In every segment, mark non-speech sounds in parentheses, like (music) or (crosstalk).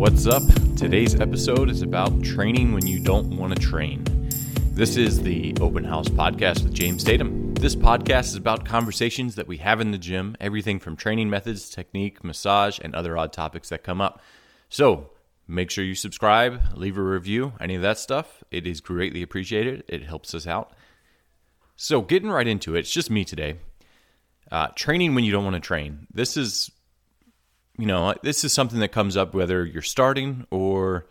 What's up? Today's episode is about training when you don't want to train. This is the Open House podcast with James Tatum. This podcast is about conversations that we have in the gym, everything from training methods, technique, massage, and other odd topics that come up. So make sure you subscribe, leave a review, any of that stuff. It is greatly appreciated. It helps us out. So, getting right into it, it's just me today. Uh, training when you don't want to train. This is you know, this is something that comes up whether you're starting or,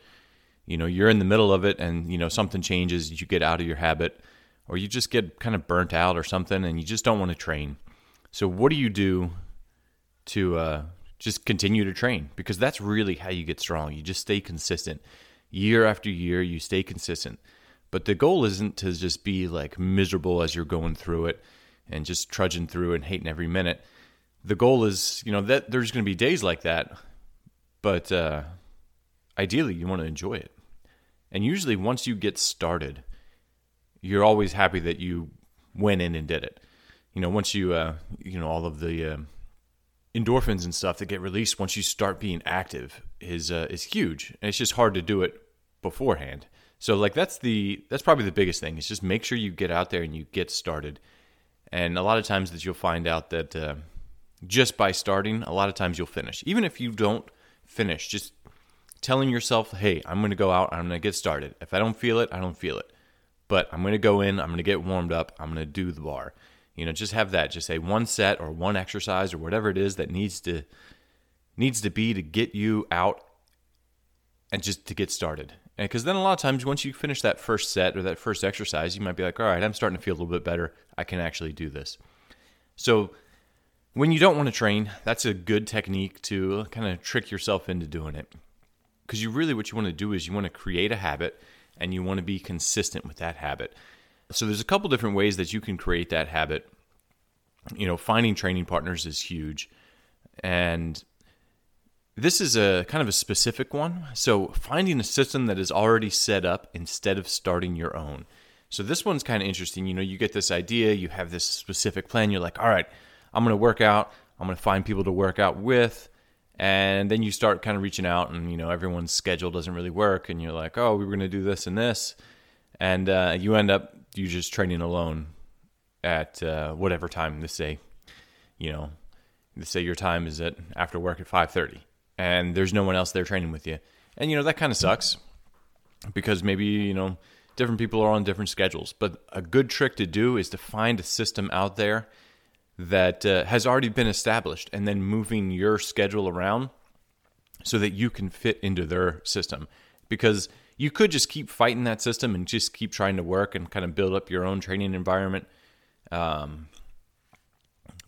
you know, you're in the middle of it and, you know, something changes, you get out of your habit, or you just get kind of burnt out or something and you just don't want to train. So, what do you do to uh, just continue to train? Because that's really how you get strong. You just stay consistent. Year after year, you stay consistent. But the goal isn't to just be like miserable as you're going through it and just trudging through and hating every minute the goal is, you know, that there's going to be days like that, but uh, ideally you want to enjoy it. And usually, once you get started, you're always happy that you went in and did it. You know, once you, uh, you know, all of the uh, endorphins and stuff that get released once you start being active is uh, is huge, and it's just hard to do it beforehand. So, like, that's the that's probably the biggest thing. Is just make sure you get out there and you get started. And a lot of times that you'll find out that uh, just by starting, a lot of times you'll finish. Even if you don't finish, just telling yourself, hey, I'm going to go out, I'm going to get started. If I don't feel it, I don't feel it. But I'm going to go in, I'm going to get warmed up, I'm going to do the bar. You know, just have that. Just say one set or one exercise or whatever it is that needs to needs to be to get you out and just to get started. Because then a lot of times, once you finish that first set or that first exercise, you might be like, all right, I'm starting to feel a little bit better. I can actually do this. So when you don't want to train, that's a good technique to kind of trick yourself into doing it. Because you really, what you want to do is you want to create a habit and you want to be consistent with that habit. So there's a couple different ways that you can create that habit. You know, finding training partners is huge. And this is a kind of a specific one. So finding a system that is already set up instead of starting your own. So this one's kind of interesting. You know, you get this idea, you have this specific plan, you're like, all right, I'm going to work out. I'm going to find people to work out with. And then you start kind of reaching out, and you know everyone's schedule doesn't really work, and you're like, oh, we were going to do this and this, and uh, you end up you're just training alone at uh, whatever time. Let's say, you know, let's say your time is at after work at 5:30, and there's no one else there training with you, and you know that kind of sucks because maybe you know different people are on different schedules. But a good trick to do is to find a system out there that uh, has already been established and then moving your schedule around so that you can fit into their system. Because you could just keep fighting that system and just keep trying to work and kind of build up your own training environment. Um,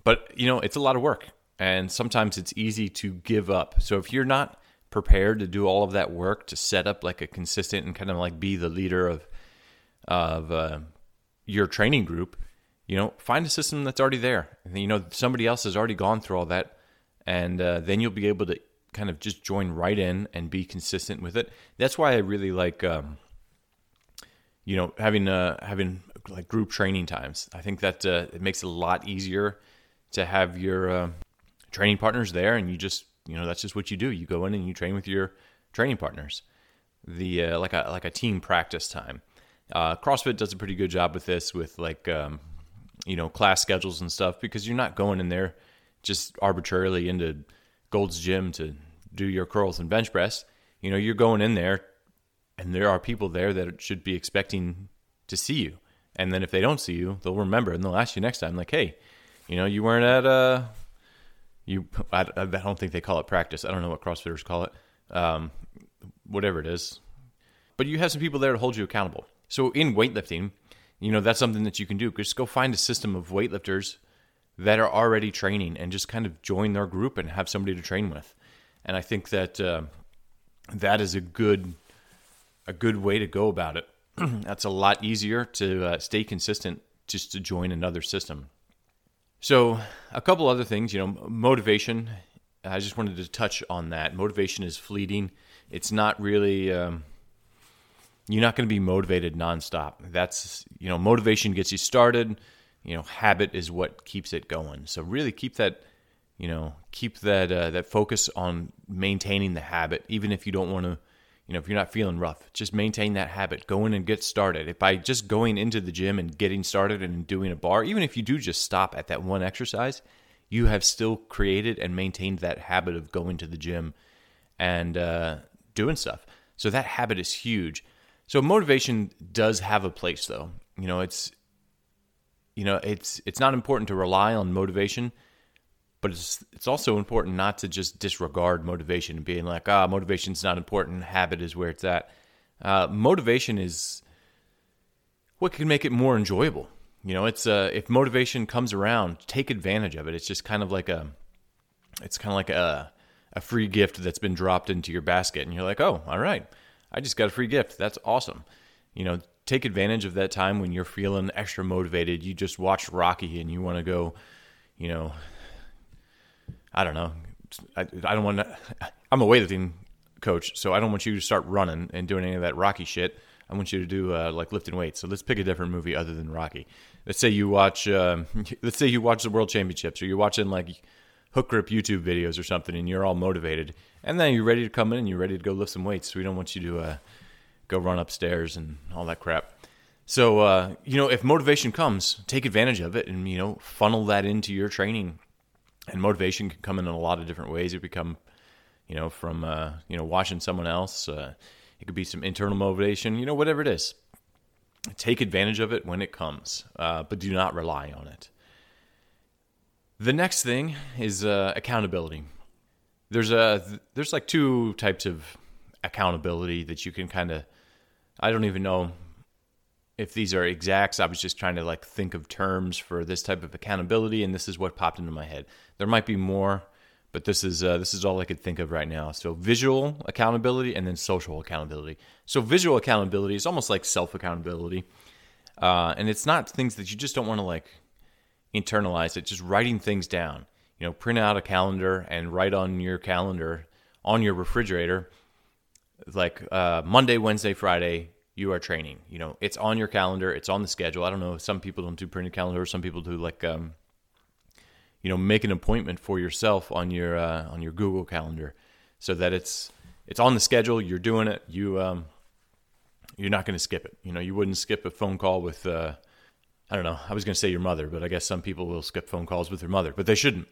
but you know it's a lot of work and sometimes it's easy to give up. So if you're not prepared to do all of that work to set up like a consistent and kind of like be the leader of of uh, your training group you know, find a system that's already there. You know, somebody else has already gone through all that, and uh, then you'll be able to kind of just join right in and be consistent with it. That's why I really like, um, you know, having uh, having like group training times. I think that uh, it makes it a lot easier to have your uh, training partners there, and you just you know that's just what you do. You go in and you train with your training partners. The uh, like a like a team practice time. Uh, CrossFit does a pretty good job with this, with like um, you know, class schedules and stuff because you're not going in there just arbitrarily into Gold's Gym to do your curls and bench press. You know, you're going in there and there are people there that should be expecting to see you. And then if they don't see you, they'll remember and they'll ask you next time, like, hey, you know, you weren't at, uh, you, I, I don't think they call it practice. I don't know what CrossFitters call it. Um, whatever it is. But you have some people there to hold you accountable. So in weightlifting, you know, that's something that you can do. Just go find a system of weightlifters that are already training and just kind of join their group and have somebody to train with. And I think that uh, that is a good a good way to go about it. (clears throat) that's a lot easier to uh, stay consistent just to join another system. So, a couple other things, you know, motivation. I just wanted to touch on that. Motivation is fleeting. It's not really um, you're not going to be motivated nonstop. That's, you know, motivation gets you started. You know, habit is what keeps it going. So really keep that, you know, keep that uh, that focus on maintaining the habit, even if you don't want to. You know, if you're not feeling rough, just maintain that habit. Go in and get started. If by just going into the gym and getting started and doing a bar, even if you do just stop at that one exercise, you have still created and maintained that habit of going to the gym and uh, doing stuff. So that habit is huge. So motivation does have a place, though. You know, it's you know it's it's not important to rely on motivation but it's it's also important not to just disregard motivation and being like, ah, motivation's not important. Habit is where it's at. Uh, motivation is what can make it more enjoyable. You know, it's uh, if motivation comes around, take advantage of it. It's just kind of like a, it's kind of like a a free gift that's been dropped into your basket, and you're like, oh, all right, I just got a free gift. That's awesome. You know, take advantage of that time when you're feeling extra motivated. You just watched Rocky and you want to go, you know, I don't know. I, I don't want to. I'm a weightlifting coach, so I don't want you to start running and doing any of that Rocky shit. I want you to do uh, like lifting weights. So let's pick a different movie other than Rocky. Let's say you watch. Uh, (laughs) let's say you watch the World Championships, or you're watching like Hookgrip YouTube videos or something, and you're all motivated, and then you're ready to come in and you're ready to go lift some weights. We don't want you to uh, go run upstairs and all that crap. So uh, you know, if motivation comes, take advantage of it, and you know, funnel that into your training and motivation can come in, in a lot of different ways. It become, you know, from uh, you know watching someone else. Uh, it could be some internal motivation. You know, whatever it is. Take advantage of it when it comes, uh, but do not rely on it. The next thing is uh, accountability. There's a there's like two types of accountability that you can kind of. I don't even know if these are exacts. I was just trying to like think of terms for this type of accountability, and this is what popped into my head. There might be more, but this is uh, this is all I could think of right now. So visual accountability and then social accountability. So visual accountability is almost like self accountability, uh, and it's not things that you just don't want to like internalize. It just writing things down. You know, print out a calendar and write on your calendar on your refrigerator, like uh, Monday, Wednesday, Friday you are training. You know, it's on your calendar, it's on the schedule. I don't know. Some people don't do printed calendar. Some people do like, um, you know, make an appointment for yourself on your uh, on your Google Calendar, so that it's it's on the schedule. You're doing it. You um, you're not going to skip it. You know, you wouldn't skip a phone call with. Uh, I don't know. I was going to say your mother, but I guess some people will skip phone calls with their mother, but they shouldn't.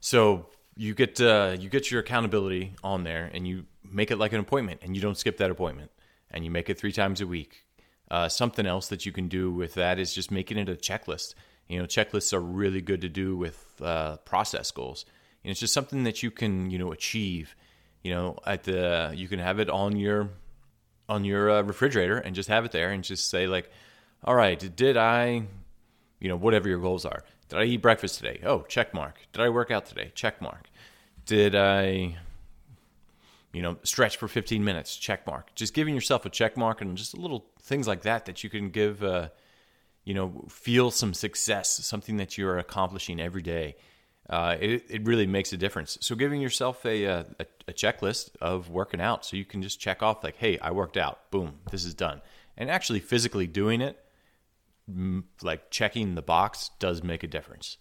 So you get uh, you get your accountability on there, and you make it like an appointment, and you don't skip that appointment and you make it three times a week. Uh, something else that you can do with that is just making it a checklist. You know, checklists are really good to do with uh, process goals. And it's just something that you can, you know, achieve. You know, at the you can have it on your on your uh, refrigerator and just have it there and just say like, all right, did I, you know, whatever your goals are. Did I eat breakfast today? Oh, check mark. Did I work out today? Check mark. Did I you know, stretch for 15 minutes, check mark. Just giving yourself a check mark and just little things like that that you can give, uh, you know, feel some success, something that you're accomplishing every day. Uh, it, it really makes a difference. So giving yourself a, uh, a, a checklist of working out, so you can just check off like, hey, I worked out, boom, this is done, and actually physically doing it, like checking the box, does make a difference.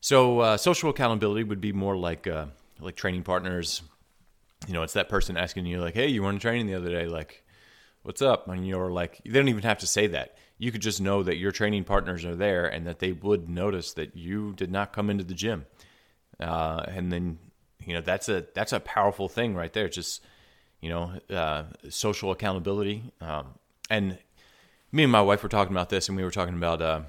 So uh, social accountability would be more like uh, like training partners, you know, it's that person asking you like, "Hey, you weren't training the other day, like, what's up?" And you're like, they don't even have to say that. You could just know that your training partners are there and that they would notice that you did not come into the gym. Uh, and then, you know, that's a that's a powerful thing right there. Just you know, uh, social accountability. Um, and me and my wife were talking about this, and we were talking about, uh,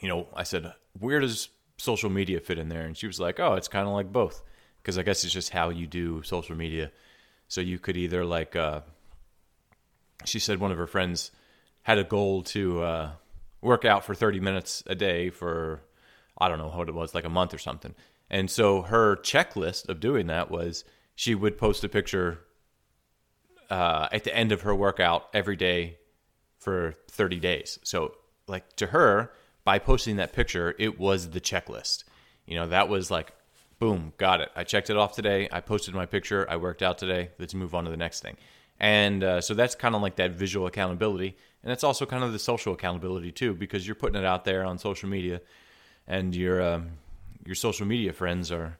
you know, I said, where does social media fit in there? And she was like, oh, it's kind of like both because I guess it's just how you do social media. So you could either like, uh, she said one of her friends had a goal to uh, work out for 30 minutes a day for, I don't know what it was, like a month or something. And so her checklist of doing that was she would post a picture uh, at the end of her workout every day for 30 days. So, like to her, by posting that picture, it was the checklist. You know, that was like, boom, got it. I checked it off today. I posted my picture. I worked out today. Let's move on to the next thing. And uh, so that's kind of like that visual accountability. And it's also kind of the social accountability too, because you're putting it out there on social media and you're, um, your social media friends are,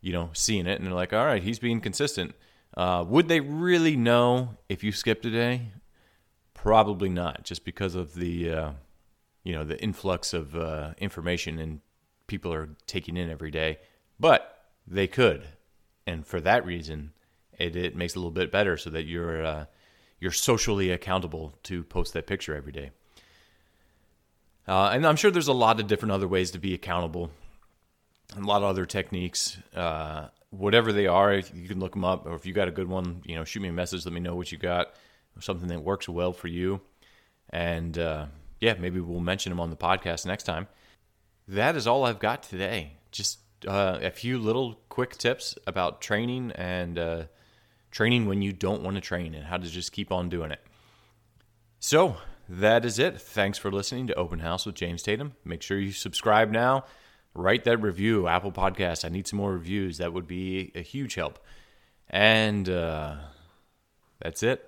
you know, seeing it and they're like, all right, he's being consistent. Uh, would they really know if you skipped a day? Probably not, just because of the, uh, you know, the influx of uh, information and people are taking in every day. But they could, and for that reason, it, it makes it a little bit better so that you're uh, you're socially accountable to post that picture every day. Uh, and I'm sure there's a lot of different other ways to be accountable, a lot of other techniques. Uh, whatever they are, you can look them up, or if you got a good one, you know, shoot me a message. Let me know what you got, something that works well for you, and uh, yeah, maybe we'll mention them on the podcast next time. That is all I've got today. Just uh, a few little quick tips about training and uh, training when you don't want to train and how to just keep on doing it. So that is it. Thanks for listening to Open House with James Tatum. Make sure you subscribe now. Write that review, Apple Podcast. I need some more reviews. That would be a huge help. And uh, that's it.